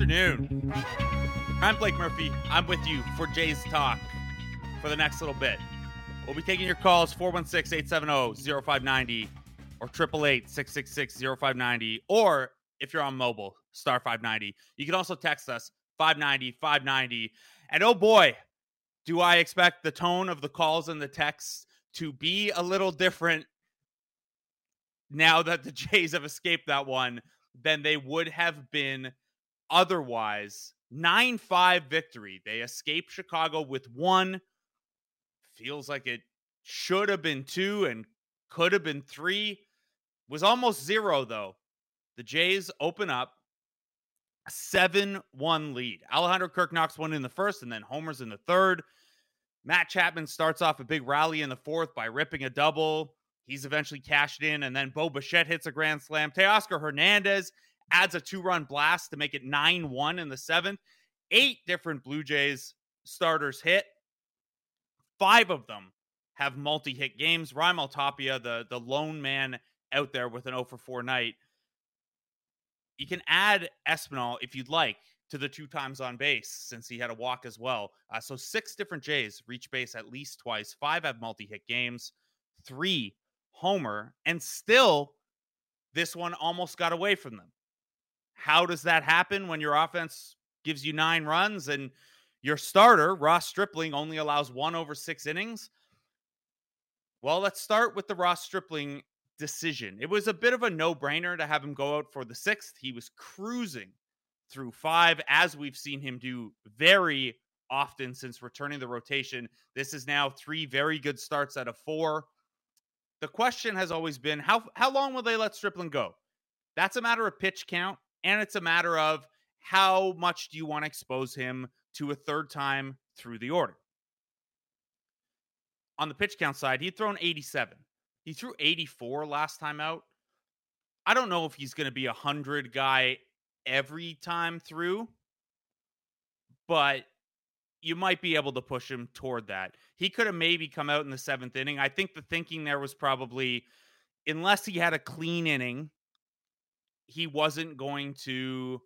afternoon. I'm Blake Murphy. I'm with you for Jay's Talk for the next little bit. We'll be taking your calls 416 870 0590 or 888 666 0590. Or if you're on mobile, star 590. You can also text us 590 590. And oh boy, do I expect the tone of the calls and the texts to be a little different now that the Jays have escaped that one than they would have been otherwise. 9 5 victory. They escaped Chicago with one. Feels like it should have been two and could have been three. Was almost zero, though. The Jays open up a 7 1 lead. Alejandro Kirk knocks one in the first and then homers in the third. Matt Chapman starts off a big rally in the fourth by ripping a double. He's eventually cashed in, and then Bo Bichette hits a grand slam. Teoscar Hernandez adds a two run blast to make it 9 1 in the seventh. Eight different Blue Jays starters hit. Five of them have multi hit games. Raimel Tapia, the, the lone man out there with an 0 for 4 night. You can add Espinal if you'd like to the two times on base since he had a walk as well. Uh, so six different Jays reach base at least twice. Five have multi hit games. Three homer, and still this one almost got away from them. How does that happen when your offense gives you nine runs and your starter, Ross Stripling, only allows one over six innings? Well, let's start with the Ross Stripling decision. It was a bit of a no brainer to have him go out for the sixth. He was cruising through five, as we've seen him do very often since returning the rotation. This is now three very good starts out of four. The question has always been how how long will they let Stripling go? That's a matter of pitch count, and it's a matter of how much do you want to expose him to a third time through the order. On the pitch count side, he'd thrown 87. He threw 84 last time out. I don't know if he's going to be a 100 guy every time through, but you might be able to push him toward that. He could have maybe come out in the seventh inning. I think the thinking there was probably, unless he had a clean inning, he wasn't going to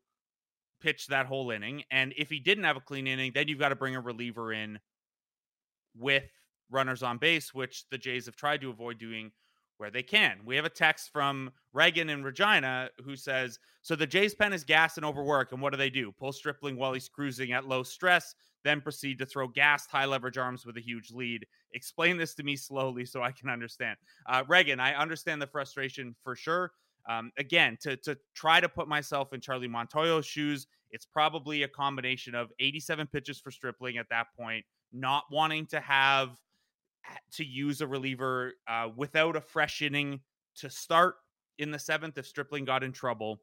pitch that whole inning. And if he didn't have a clean inning, then you've got to bring a reliever in with runners on base, which the Jays have tried to avoid doing where they can. We have a text from Reagan in Regina who says, So the Jays pen is gas and overwork, and what do they do? Pull Stripling while he's cruising at low stress, then proceed to throw gassed high leverage arms with a huge lead. Explain this to me slowly so I can understand. Uh, Reagan, I understand the frustration for sure. Um, again, to to try to put myself in Charlie Montoyo's shoes, it's probably a combination of 87 pitches for Stripling at that point, not wanting to have to use a reliever uh, without a fresh inning to start in the seventh if Stripling got in trouble.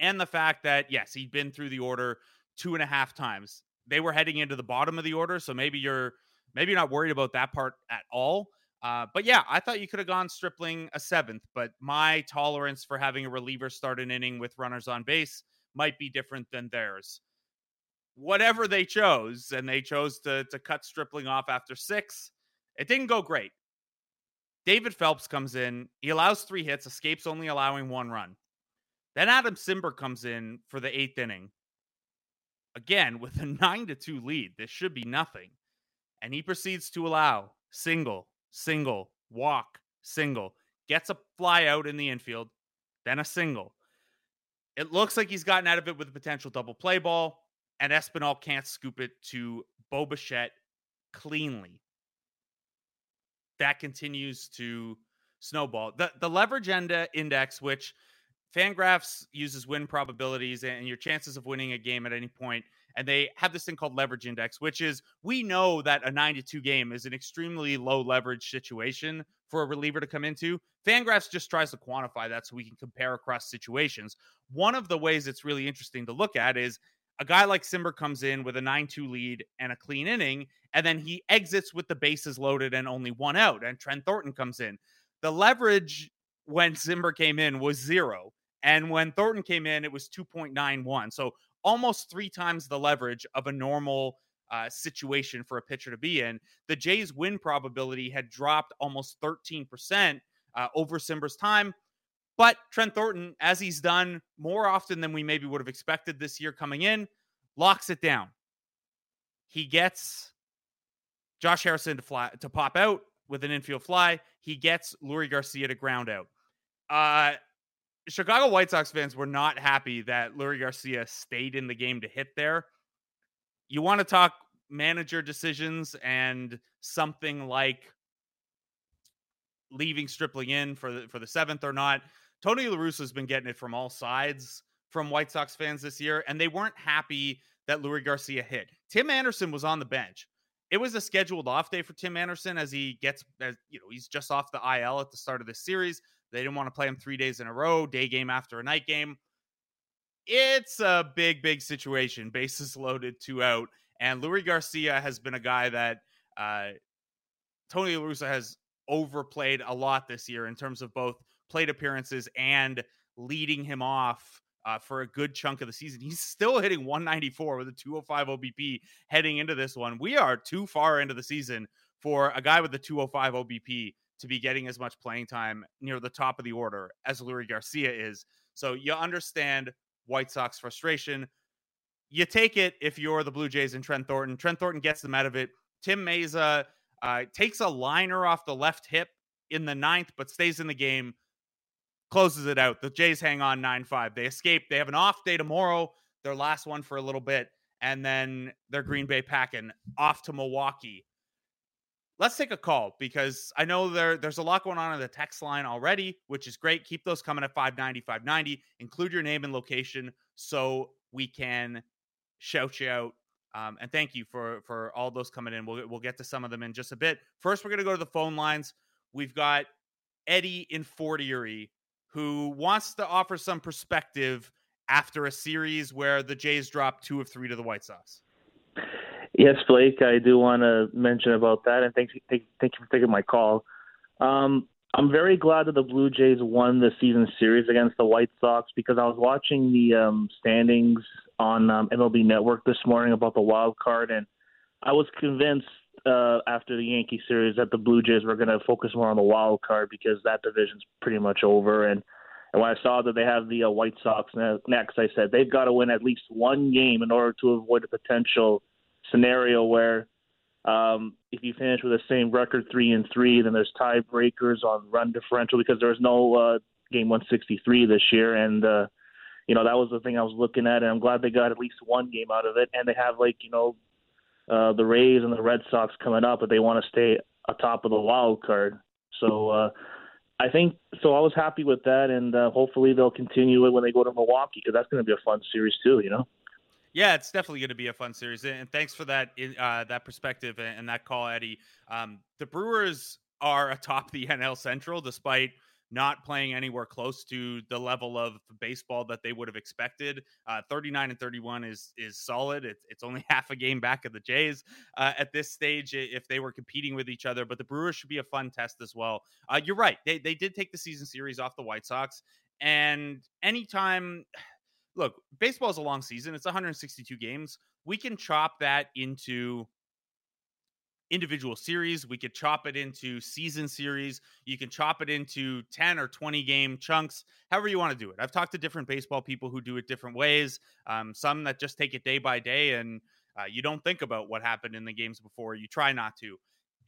And the fact that, yes, he'd been through the order two and a half times. They were heading into the bottom of the order, so maybe you're maybe you're not worried about that part at all. Uh, but yeah, I thought you could have gone Stripling a seventh, but my tolerance for having a reliever start an inning with runners on base might be different than theirs. Whatever they chose, and they chose to to cut Stripling off after six. It didn't go great. David Phelps comes in. He allows three hits, escapes only allowing one run. Then Adam Cimber comes in for the eighth inning. Again, with a nine to two lead, this should be nothing. And he proceeds to allow single, single, walk, single, gets a fly out in the infield, then a single. It looks like he's gotten out of it with a potential double play ball, and Espinal can't scoop it to Bo Bichette cleanly that continues to snowball. The the leverage index, which Fangraphs uses win probabilities and your chances of winning a game at any point, and they have this thing called leverage index, which is we know that a nine to two game is an extremely low leverage situation for a reliever to come into. Fangraphs just tries to quantify that so we can compare across situations. One of the ways it's really interesting to look at is a guy like Cimber comes in with a 9 2 lead and a clean inning, and then he exits with the bases loaded and only one out, and Trent Thornton comes in. The leverage when Cimber came in was zero. And when Thornton came in, it was 2.91. So almost three times the leverage of a normal uh, situation for a pitcher to be in. The Jays' win probability had dropped almost 13% uh, over Cimber's time. But Trent Thornton, as he's done more often than we maybe would have expected this year coming in, locks it down. He gets Josh Harrison to fly to pop out with an infield fly. He gets Leury Garcia to ground out. Uh, Chicago White Sox fans were not happy that Leury Garcia stayed in the game to hit there. You want to talk manager decisions and something like leaving Stripling in for the, for the seventh or not. Tony La Russa has been getting it from all sides from White Sox fans this year, and they weren't happy that Leury Garcia hit. Tim Anderson was on the bench. It was a scheduled off day for Tim Anderson as he gets, as you know, he's just off the IL at the start of this series. They didn't want to play him three days in a row, day game after a night game. It's a big, big situation. Bases loaded, two out. And Leury Garcia has been a guy that uh, Tony La has overplayed a lot this year in terms of both plate appearances and leading him off uh, for a good chunk of the season. He's still hitting 194 with a 205 OBP heading into this one. We are too far into the season for a guy with a 205 OBP to be getting as much playing time near the top of the order as Leury Garcia is. So you understand White Sox frustration. You take it if you're the Blue Jays and Trent Thornton. Trent Thornton gets them out of it. Tim Mayza uh, takes a liner off the left hip in the ninth, but stays in the game, closes it out. The Jays hang on 9 5. They escape. They have an off day tomorrow, their last one for a little bit, and then they're Green Bay packing off to Milwaukee let's take a call because I know there there's a lot going on in the text line already, which is great. Keep those coming at 590, 590. Include your name and location so we can shout you out. Um, and thank you for for all those coming in. We'll we'll get to some of them in just a bit. First, we're gonna go to the phone lines. We've got Eddie in Fort Erie who wants to offer some perspective after a series where the Jays dropped two of three to the White Sox. Yes, Blake, I do want to mention about that, and thank, thank, thank you for taking my call. Um, I'm very glad that the Blue Jays won the season series against the White Sox because I was watching the um, standings on um, MLB Network this morning about the wild card, and I was convinced uh, after the Yankee series that the Blue Jays were going to focus more on the wild card because that division's pretty much over. And, and when I saw that they have the uh, White Sox next, I said they've got to win at least one game in order to avoid a potential – scenario where um, if you finish with the same record, three and three, then there's tiebreakers on run differential because there's no uh, game 163 this year, and uh, you know that was the thing I was looking at, and I'm glad they got at least one game out of it, and they have like you know uh, the Rays and the Red Sox coming up, but they want to stay atop of the wild card. So uh, I think so. I was happy with that, and uh, hopefully they'll continue it when they go to Milwaukee because that's going to be a fun series too. You know. Yeah, it's definitely going to be a fun series, and thanks for that uh, that perspective and that call, Eddie. Um, the Brewers are atop the NL Central, despite not playing anywhere close to the level of baseball that they would have expected. Uh, 39 and 31 is is solid. It's, it's only half a game back of the Jays uh, at this stage if they were competing with each other. But the Brewers should be a fun test as well. Uh, you're right. They they did take the season series off the White Sox, and anytime look, baseball is a long season. It's 162 games. We can chop that into individual series. We could chop it into season series. You can chop it into 10 or 20 game chunks, however you want to do it. I've talked to different baseball people who do it different ways. Um, some that just take it day by day and uh, you don't think about what happened in the games before. You try not to.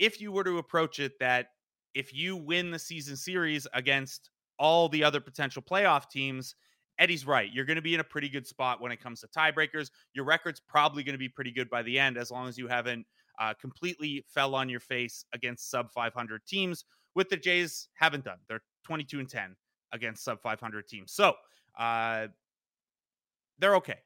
If you were to approach it that if you win the season series against all the other potential playoff teams, Eddie's right. You're going to be in a pretty good spot when it comes to tiebreakers. Your record's probably going to be pretty good by the end, as long as you haven't uh, completely fell on your face against sub 500 teams. With the Jays, haven't done. They're 22 and 10 against sub 500 teams, so uh, they're okay.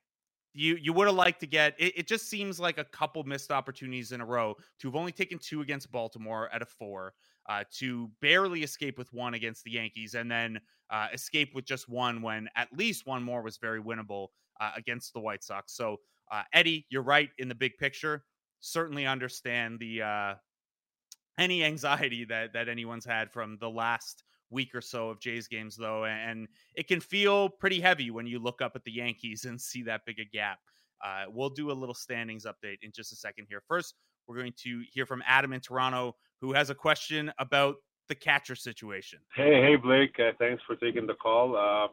You you would have liked to get. It, it just seems like a couple missed opportunities in a row to have only taken two against Baltimore at a four uh, to barely escape with one against the Yankees, and then uh, escape with just one when at least one more was very winnable uh, against the White Sox. So, uh, Eddie, you're right in the big picture. Certainly understand the uh, any anxiety that that anyone's had from the last week or so of Jays games, though, and it can feel pretty heavy when you look up at the Yankees and see that big a gap. Uh, we'll do a little standings update in just a second here. First, we're going to hear from Adam in Toronto, who has a question about the catcher situation. Hey, hey, Blake. Uh, thanks for taking the call. Uh,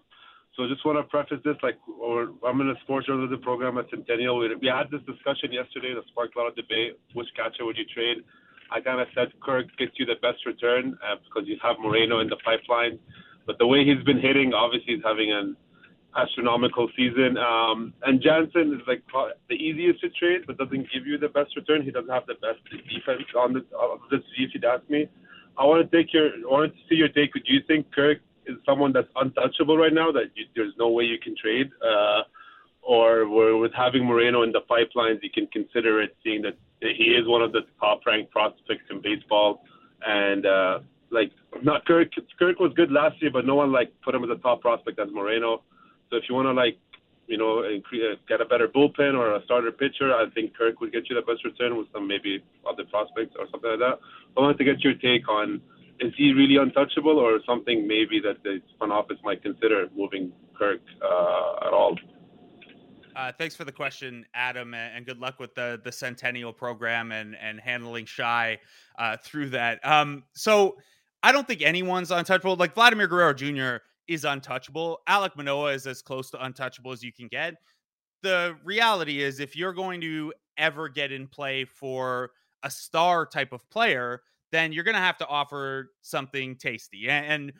so just want to preface this, like, or I'm in a sports journalism program at Centennial. We, we had this discussion yesterday that sparked a lot of debate. Which catcher would you trade? I kind of said Kirk gets you the best return uh, because you have Moreno in the pipeline. But the way he's been hitting, obviously, he's having an astronomical season. Um, and Jansen is like the easiest to trade, but doesn't give you the best return. He doesn't have the best defense on the on this. If you'd ask me, I want to take your, I want to see your take. Do you think Kirk is someone that's untouchable right now that you, there's no way you can trade, uh, or with having Moreno in the pipelines, you can consider it, seeing that he is one of the top-ranked prospects in baseball, and uh, like not Kirk. Kirk was good last year, but no one like put him as a top prospect as Moreno. So if you want to like, you know, increase, get a better bullpen or a starter pitcher, I think Kirk would get you the best return with some maybe other prospects or something like that. I wanted to get your take on is he really untouchable or something maybe that the front office might consider moving Kirk uh, at all? Uh, thanks for the question, Adam, and good luck with the the Centennial program and and handling Shi uh, through that. Um, so I don't think anyone's untouchable. Like Vladimir Guerrero Jr. is untouchable. Alec Manoah is as close to untouchable as you can get. The reality is, if you're going to ever get in play for a star type of player, then you're going to have to offer something tasty. And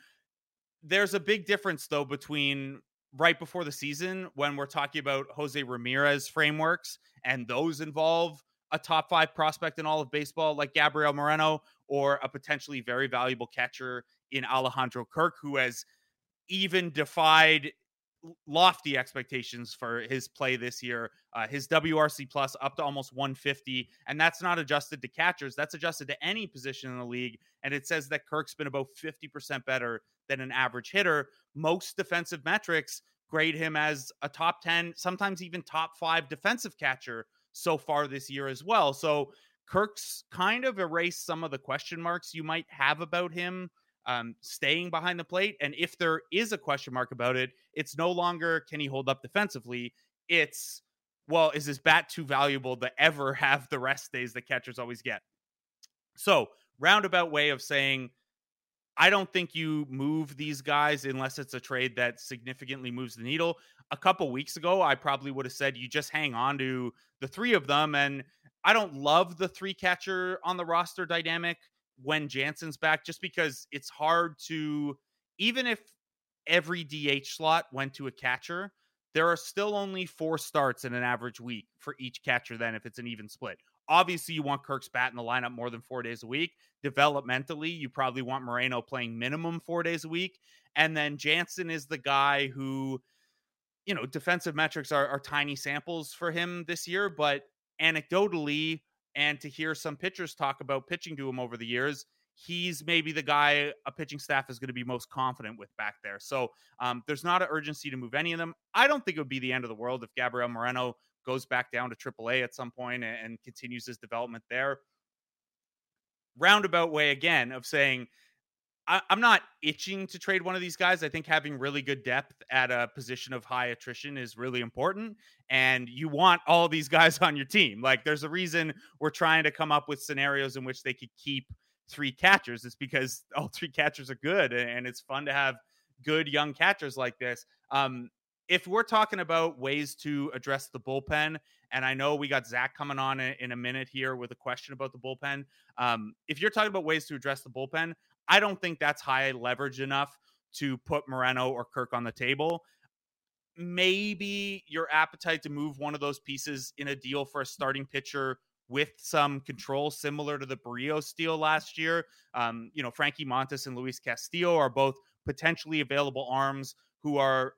there's a big difference, though, between right before the season when we're talking about Jose Ramirez frameworks and those involve a top five prospect in all of baseball like Gabriel Moreno or a potentially very valuable catcher in Alejandro Kirk, who has even defied lofty expectations for his play this year. Uh, his WRC plus up to almost 150, and that's not adjusted to catchers. That's adjusted to any position in the league. And it says that Kirk's been about 50% better than an average hitter. Most defensive metrics grade him as a top 10, sometimes even top five defensive catcher so far this year as well. So Kirk's kind of erased some of the question marks you might have about him um, staying behind the plate. And if there is a question mark about it, it's no longer can he hold up defensively. It's well, is his bat too valuable to ever have the rest days that catchers always get? So, roundabout way of saying, I don't think you move these guys unless it's a trade that significantly moves the needle. A couple weeks ago, I probably would have said you just hang on to the three of them. And I don't love the three catcher on the roster dynamic when Jansen's back, just because it's hard to, even if every DH slot went to a catcher, there are still only four starts in an average week for each catcher, then, if it's an even split. Obviously, you want Kirk's bat in the lineup more than four days a week. Developmentally, you probably want Moreno playing minimum four days a week. And then Jansen is the guy who, you know, defensive metrics are, are tiny samples for him this year, but anecdotally, and to hear some pitchers talk about pitching to him over the years, he's maybe the guy a pitching staff is going to be most confident with back there. So um, there's not an urgency to move any of them. I don't think it would be the end of the world if Gabriel Moreno goes back down to AAA at some point and, and continues his development there. Roundabout way again of saying I, am not itching to trade one of these guys. I think having really good depth at a position of high attrition is really important. And you want all these guys on your team. Like, there's a reason we're trying to come up with scenarios in which they could keep three catchers. It's because all three catchers are good. And it's fun to have good young catchers like this. Um, if we're talking about ways to address the bullpen, and I know we got Zach coming on in a minute here with a question about the bullpen. Um, if you're talking about ways to address the bullpen, I don't think that's high leverage enough to put Moreno or Kirk on the table. Maybe your appetite to move one of those pieces in a deal for a starting pitcher with some control, similar to the Berrios deal last year. Um, you know, Frankie Montas and Luis Castillo are both potentially available arms who are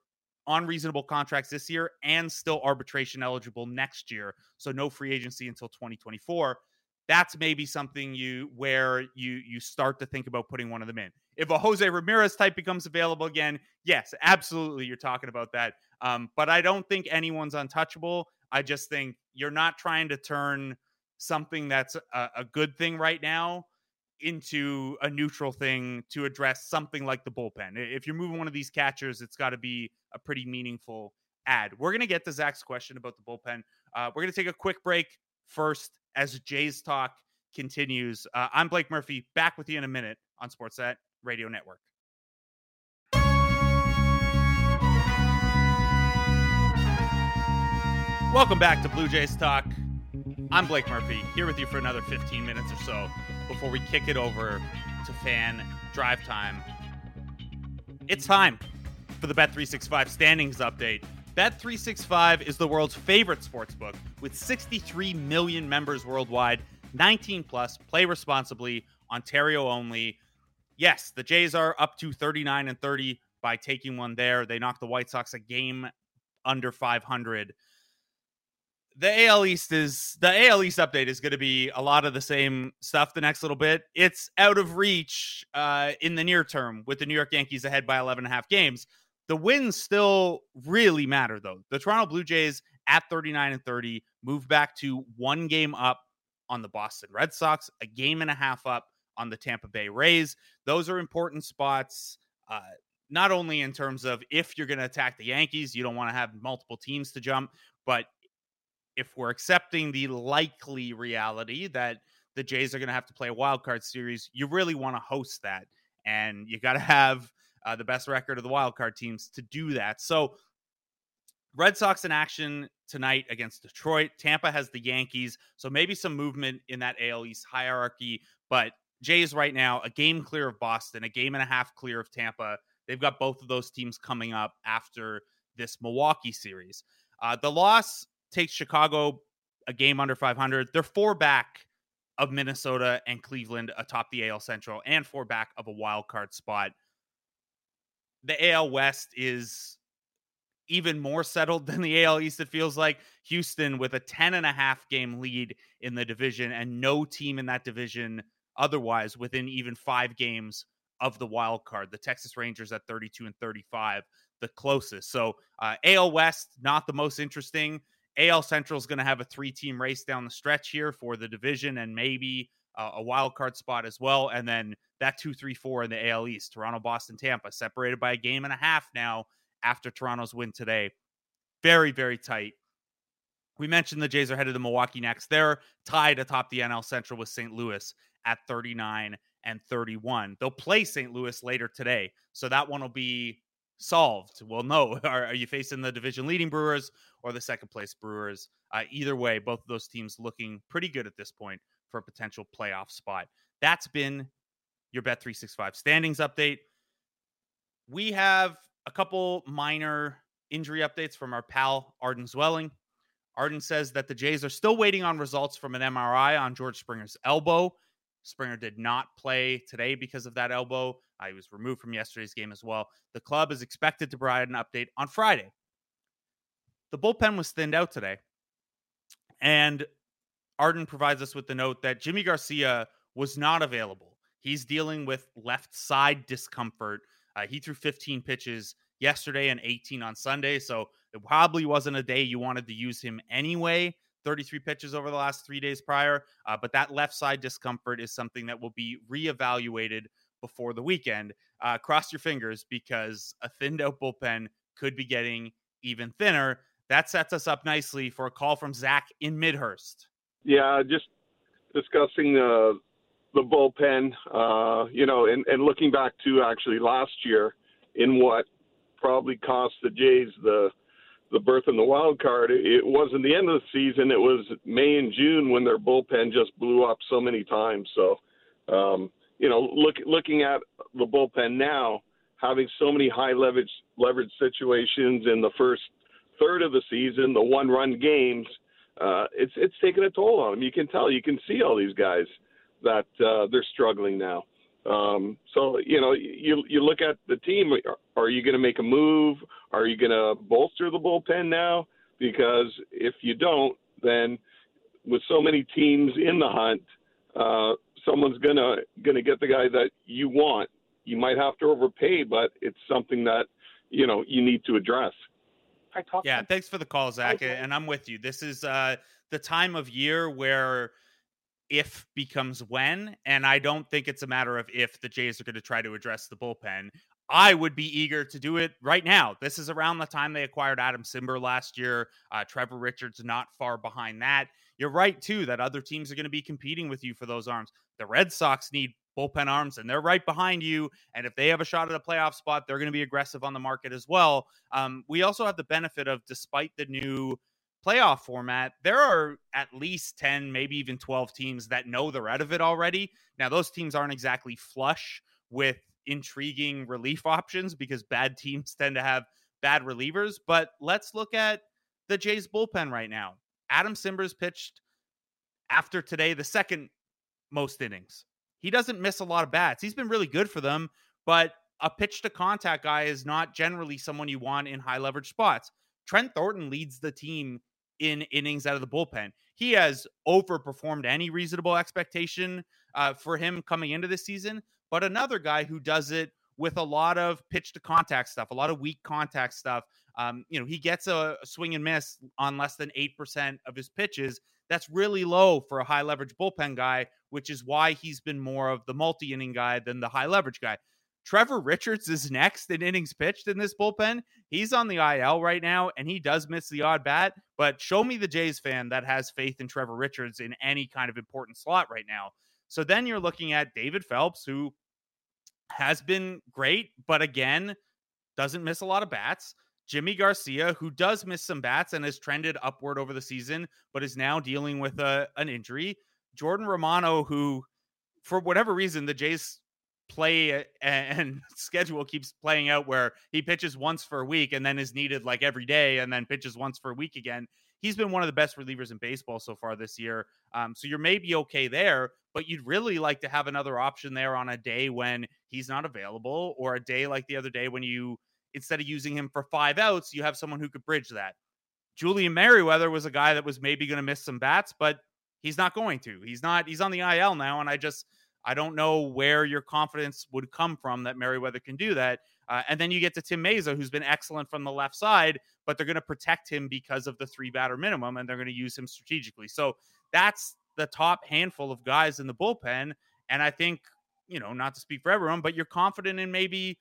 on reasonable contracts this year and still arbitration eligible next year. So no free agency until 2024 that's maybe something you where you you start to think about putting one of them in. If a Jose Ramirez type becomes available again, yes, absolutely, you're talking about that. Um, but I don't think anyone's untouchable. I just think you're not trying to turn something that's a, a good thing right now into a neutral thing to address something like the bullpen. If you're moving one of these catchers, it's got to be a pretty meaningful ad. We're going to get to Zach's question about the bullpen. Uh, we're going to take a quick break first as Jays talk continues. Uh, I'm Blake Murphy, back with you in a minute on Sportsnet Radio Network. Welcome back to Blue Jays Talk. I'm Blake Murphy, here with you for another 15 minutes or so before we kick it over to fan drive time. It's time for the Bet365 standings update. Bet365 is the world's favorite sports book with 63 million members worldwide, 19 plus, play responsibly, Ontario only. Yes, the Jays are up to 39 and 30 by taking one there. They knocked the White Sox a game under 500 the AL East is the AL East update is going to be a lot of the same stuff the next little bit. It's out of reach uh, in the near term with the New York Yankees ahead by 11 and a half games. The wins still really matter though. The Toronto Blue Jays at 39 and 30 move back to one game up on the Boston Red Sox, a game and a half up on the Tampa Bay Rays. Those are important spots. Uh, not only in terms of if you're going to attack the Yankees, you don't want to have multiple teams to jump, but if we're accepting the likely reality that the Jays are going to have to play a wild card series, you really want to host that, and you got to have uh, the best record of the wild card teams to do that. So, Red Sox in action tonight against Detroit. Tampa has the Yankees, so maybe some movement in that AL East hierarchy. But Jays right now a game clear of Boston, a game and a half clear of Tampa. They've got both of those teams coming up after this Milwaukee series. Uh, the loss takes Chicago a game under 500. They're four back of Minnesota and Cleveland atop the AL Central and four back of a wild card spot. The AL West is even more settled than the AL East, it feels like. Houston with a 10 and a half game lead in the division, and no team in that division otherwise within even five games of the wild card. The Texas Rangers at 32 and 35, the closest. So uh, AL West, not the most interesting. AL Central is going to have a three team race down the stretch here for the division and maybe uh, a wild card spot as well. And then that two, three, four in the AL East Toronto, Boston, Tampa, separated by a game and a half now after Toronto's win today. Very, very tight. We mentioned the Jays are headed to Milwaukee next. They're tied atop the NL Central with St. Louis at 39 and 31. They'll play St. Louis later today. So that one will be solved. Well, no. Are, are, you facing the division leading Brewers or the second place Brewers? Uh, either way, both of those teams looking pretty good at this point for a potential playoff spot. That's been your Bet365 standings update. We have a couple minor injury updates from our pal Arden Zwelling. Arden says that the Jays are still waiting on results from an MRI on George Springer's elbow. Springer did not play today because of that elbow. He was removed from yesterday's game as well. The club is expected to provide an update on Friday. The bullpen was thinned out today. And Arden provides us with the note that Yimi Garcia was not available. He's dealing with left side discomfort. Uh, he threw 15 pitches yesterday and 18 on Sunday. So it probably wasn't a day you wanted to use him anyway. 33 pitches over the last three days prior. Uh, but that left side discomfort is something that will be reevaluated before the weekend. Uh, cross your fingers because a thinned out bullpen could be getting even thinner. That sets us up nicely for a call from Zach in Midhurst. Yeah, just discussing the the bullpen, uh, you know, and, and looking back to actually last year in what probably cost the Jays the the berth in the wild card, it wasn't the end of the season. It was May and June when their bullpen just blew up so many times. So, um, you know, look, looking at the bullpen now, having so many high leverage leverage situations in the first third of the season, the one run games, uh, it's it's taking a toll on them. You can tell, you can see all these guys that uh, they're struggling now. Um, so you know, you you look at the team. Are you going to make a move? Are you going to bolster the bullpen now? Because if you don't, then with so many teams in the hunt, uh, someone's gonna gonna get the guy that you want. You might have to overpay, but it's something that you know you need to address. Yeah, thanks for the call, Zach, and I'm with you. This is uh, the time of year where if becomes when. And I don't think it's a matter of if the Jays are going to try to address the bullpen. I would be eager to do it right now. This is around the time they acquired Adam Cimber last year. Uh, Trevor Richards not far behind that. you're right too that other teams are going to be competing with you for those arms. The Red Sox need bullpen arms, and they're right behind you. And if they have a shot at a playoff spot, they're going to be aggressive on the market as well. Um, we also have the benefit of, despite the new playoff format, there are at least 10, maybe even 12 teams that know they're out of it already. Now, those teams aren't exactly flush with intriguing relief options because bad teams tend to have bad relievers. But let's look at the Jays bullpen right now. Adam Cimbers pitched after today the second most innings. He doesn't miss a lot of bats. He's been really good for them, but a pitch to contact guy is not generally someone you want in high leverage spots. Trent Thornton leads the team in innings out of the bullpen. He has overperformed any reasonable expectation uh, for him coming into this season, but another guy who does it with a lot of pitch to contact stuff, a lot of weak contact stuff. Um, you know, he gets a, a swing and miss on less than 8% of his pitches. That's really low for a high leverage bullpen guy, which is why he's been more of the multi inning guy than the high leverage guy. Trevor Richards is next in innings pitched in this bullpen. He's on the IL right now, and he does miss the odd bat. But show me the Jays fan that has faith in Trevor Richards in any kind of important slot right now. So then you're looking at David Phelps, who has been great, but again, doesn't miss a lot of bats. Yimi Garcia, who does miss some bats and has trended upward over the season, but is now dealing with a, an injury. Jordan Romano, who, for whatever reason, the Jays play and schedule keeps playing out where he pitches once for a week and then is needed like every day and then pitches once for a week again. He's been one of the best relievers in baseball so far this year. Um, so you're maybe okay there, but you'd really like to have another option there on a day when he's not available or a day like the other day when you instead of using him for five outs, you have someone who could bridge that. Julian Merryweather was a guy that was maybe going to miss some bats, but he's not going to. He's not. He's on the IL now, and I just I don't know where your confidence would come from that Merryweather can do that. Uh, and then you get to Tim Mayza, who's been excellent from the left side, but they're going to protect him because of the three batter minimum, and they're going to use him strategically. So that's the top handful of guys in the bullpen. And I think, you know, not to speak for everyone, but you're confident in maybe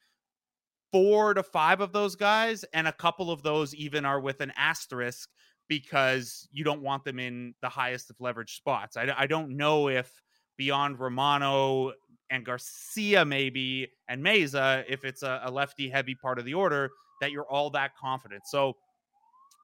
four to five of those guys, and a couple of those even are with an asterisk because you don't want them in the highest of leverage spots. I, I don't know if beyond Romano and Garcia, maybe, and Mayza, if it's a, a lefty heavy part of the order, that you're all that confident. So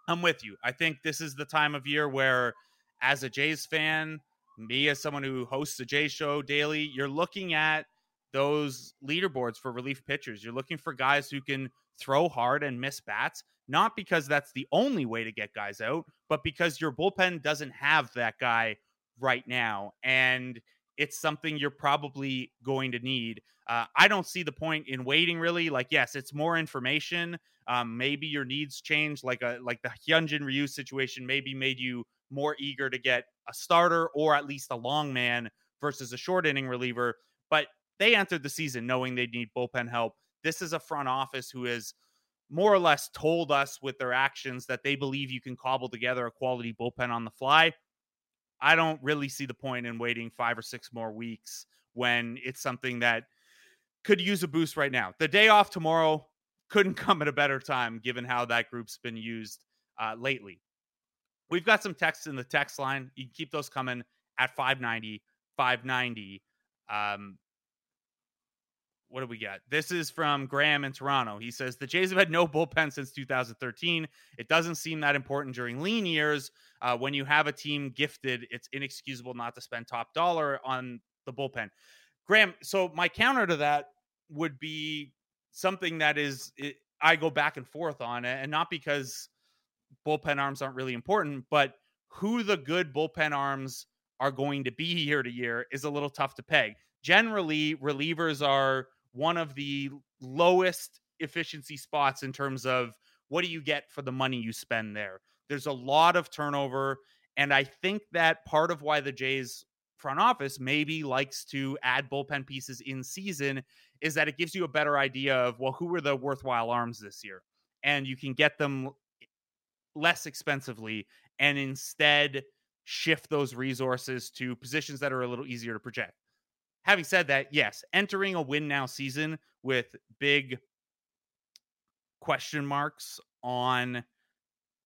I'm with you. I think this is the time of year where, as a Jays fan, me as someone who hosts a Jays show daily, you're looking at those leaderboards for relief pitchers. You're looking for guys who can throw hard and miss bats, not because that's the only way to get guys out, but because your bullpen doesn't have that guy right now. And it's something you're probably going to need. Uh, I don't see the point in waiting really. Like, yes, it's more information. Um, maybe your needs change, like a like the Hyunjin Ryu situation maybe made you more eager to get a starter or at least a long man versus a short inning reliever. But they entered the season knowing they need bullpen help. This is a front office who has more or less told us with their actions that they believe you can cobble together a quality bullpen on the fly. I don't really see the point in waiting five or six more weeks when it's something that could use a boost right now. The day off tomorrow couldn't come at a better time given how that group's been used uh, lately. We've got some texts in the text line. You can keep those coming at 590, 590. Um, what do we got? This is from Graham in Toronto. He says the Jays have had no bullpen since 2013. It doesn't seem that important during lean years. Uh, when you have a team gifted, it's inexcusable not to spend top dollar on the bullpen. Graham, so my counter to that would be something that is it, I go back and forth on it, and not because bullpen arms aren't really important, but who the good bullpen arms are going to be year to year is a little tough to peg. Generally, relievers are one of the lowest efficiency spots in terms of what do you get for the money you spend there. There's a lot of turnover. And I think that part of why the Jays front office maybe likes to add bullpen pieces in season is that it gives you a better idea of, well, who are the worthwhile arms this year? And you can get them less expensively and instead shift those resources to positions that are a little easier to project having said that, yes, entering a win now season with big question marks on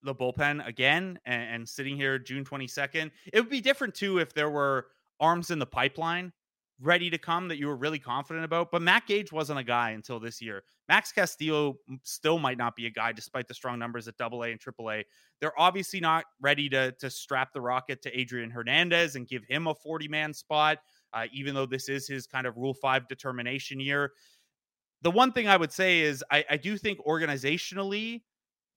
the bullpen again and, and sitting here June 22nd. It would be different too if there were arms in the pipeline ready to come that you were really confident about. But Matt Gage wasn't a guy until this year. Max Castillo still might not be a guy despite the strong numbers at double A and triple A. They're obviously not ready to, to strap the rocket to Adrian Hernandez and give him a 40 man spot, uh, even though this is his kind of Rule 5 determination year. The one thing I would say is I, I do think organizationally,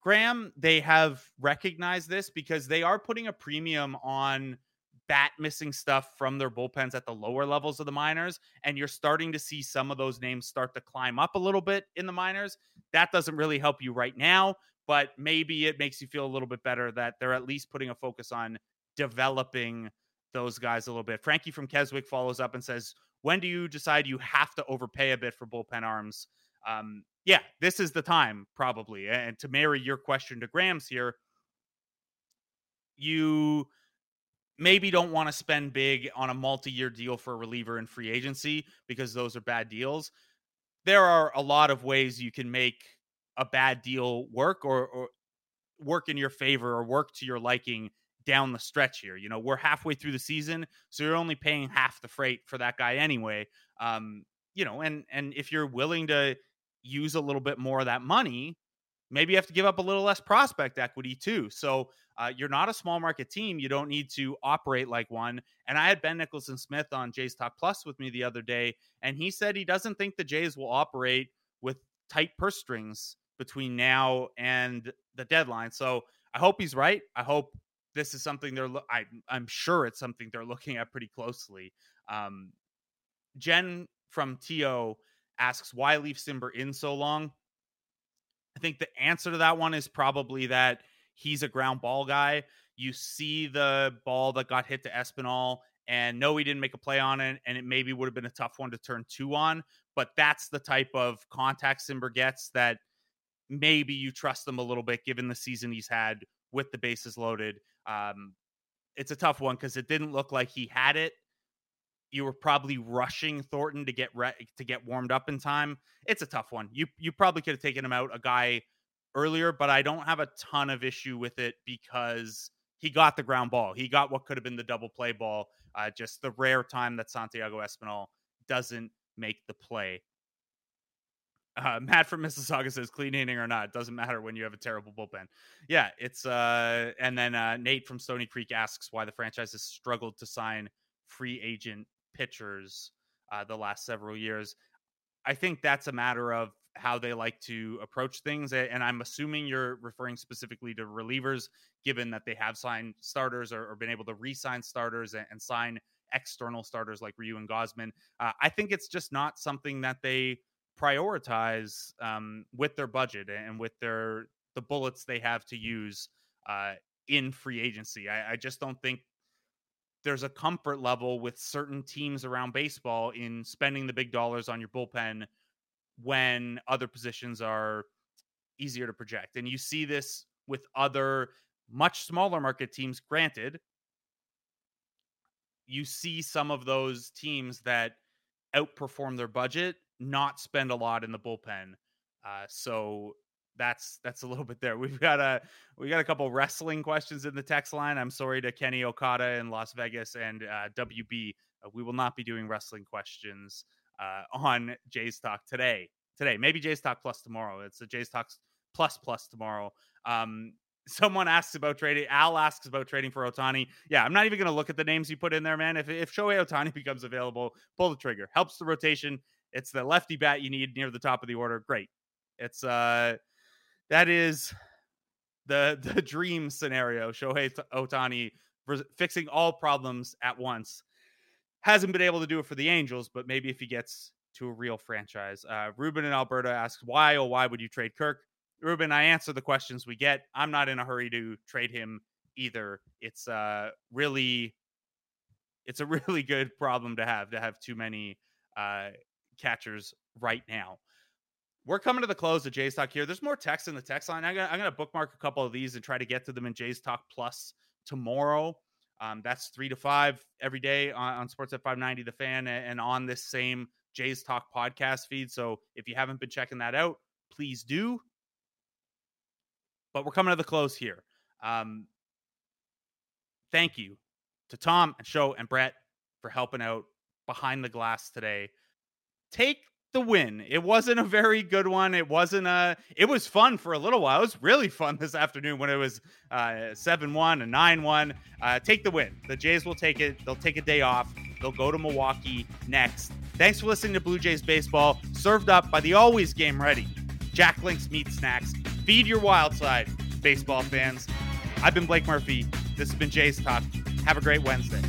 Graham, they have recognized this because they are putting a premium on bat missing stuff from their bullpens at the lower levels of the minors. And you're starting to see some of those names start to climb up a little bit in the minors. That doesn't really help you right now, but maybe it makes you feel a little bit better that they're at least putting a focus on developing those guys a little bit. Frankie from Keswick follows up and says, When do you decide you have to overpay a bit for bullpen arms? Um, yeah, this is the time, probably. And to marry your question to Graham's here, you maybe don't want to spend big on a multi-year deal for a reliever in free agency because those are bad deals. There are a lot of ways you can make a bad deal work or, or work in your favor or work to your liking down the stretch here. You know, we're halfway through the season, so you're only paying half the freight for that guy anyway. Um, you know, and and if you're willing to use a little bit more of that money, maybe you have to give up a little less prospect equity too. So uh, you're not a small market team. You don't need to operate like one. And I had Ben Nicholson Smith on Jays Talk Plus with me the other day, and he said he doesn't think the Jays will operate with tight purse strings between now and the deadline. So I hope he's right. I hope this is something they're. Lo- I, I'm sure it's something they're looking at pretty closely. Um, Jen from To asks why leave Cimber in so long. I think the answer to that one is probably that he's a ground ball guy. You see the ball that got hit to Espinal, and no, he didn't make a play on it, and it maybe would have been a tough one to turn two on. But that's the type of contact Cimber gets that maybe you trust them a little bit given the season he's had with the bases loaded. Um, it's a tough one because it didn't look like he had it. You were probably rushing Thornton to get re- to get warmed up in time. It's a tough one. You you probably could have taken him out a guy earlier, but I don't have a ton of issue with it because he got the ground ball. He got what could have been the double play ball. Uh, just the rare time that Santiago Espinal doesn't make the play. Uh, Matt from Mississauga says clean hitting or not, it doesn't matter when you have a terrible bullpen. Yeah, it's uh, and then uh, Nate from Stony Creek asks why the franchise has struggled to sign free agent pitchers uh, the last several years. I think that's a matter of how they like to approach things. And I'm assuming you're referring specifically to relievers, given that they have signed starters or, or been able to re sign starters and, and, sign external starters like Ryu and Gausman. Uh, I think it's just not something that they prioritize um, with their budget and with their the bullets they have to use uh, in free agency. I, I just don't think there's a comfort level with certain teams around baseball in spending the big dollars on your bullpen when other positions are easier to project. And you see this with other much smaller market teams. Granted, you see some of those teams that outperform their budget not spend a lot in the bullpen. Uh, so that's that's a little bit there. We've got a we got a couple wrestling questions in the text line. I'm sorry to Kenny Okada in Las Vegas and uh, WB. Uh, we will not be doing wrestling questions uh, on Jays Talk today. Today, maybe Jays Talk Plus tomorrow. It's a Jays Talk Plus Plus tomorrow. Um, someone asks about trading. Al asks about trading for Ohtani. Yeah, I'm not even going to look at the names you put in there, man. If if Shohei Ohtani becomes available, pull the trigger. Helps the rotation. It's the lefty bat you need near the top of the order. Great. It's uh, that is the the dream scenario. Shohei Ohtani fixing all problems at once hasn't been able to do it for the Angels, but maybe if he gets to a real franchise. Uh, Ruben in Alberta asks, why, oh, why would you trade Kirk? Ruben, I answer the questions we get. I'm not in a hurry to trade him either. It's uh, really, it's a really good problem to have to have too many uh, catchers right now. We're coming to the close of Jays Talk here. There's more text in the text line. I'm gonna, bookmark a couple of these and try to get to them in Jays Talk Plus tomorrow. Um, that's three to five every day on, on at 590 The Fan and on this same Jays Talk podcast feed. So if you haven't been checking that out, please do. But we're coming to the close here. Um, thank you to Tom and Show and Brett for helping out behind the glass today. Take the win. It wasn't a very good one. It wasn't a. It was fun for a little while. It was really fun this afternoon when it was uh, seven one and nine one. Uh, take the win. The Jays will take it. They'll take a day off. They'll go to Milwaukee next. Thanks for listening to Blue Jays baseball. Served up by the always game ready Jack Link's Meat Snacks. Feed your wild side, baseball fans. I've been Blake Murphy. This has been Jays Talk. Have a great Wednesday.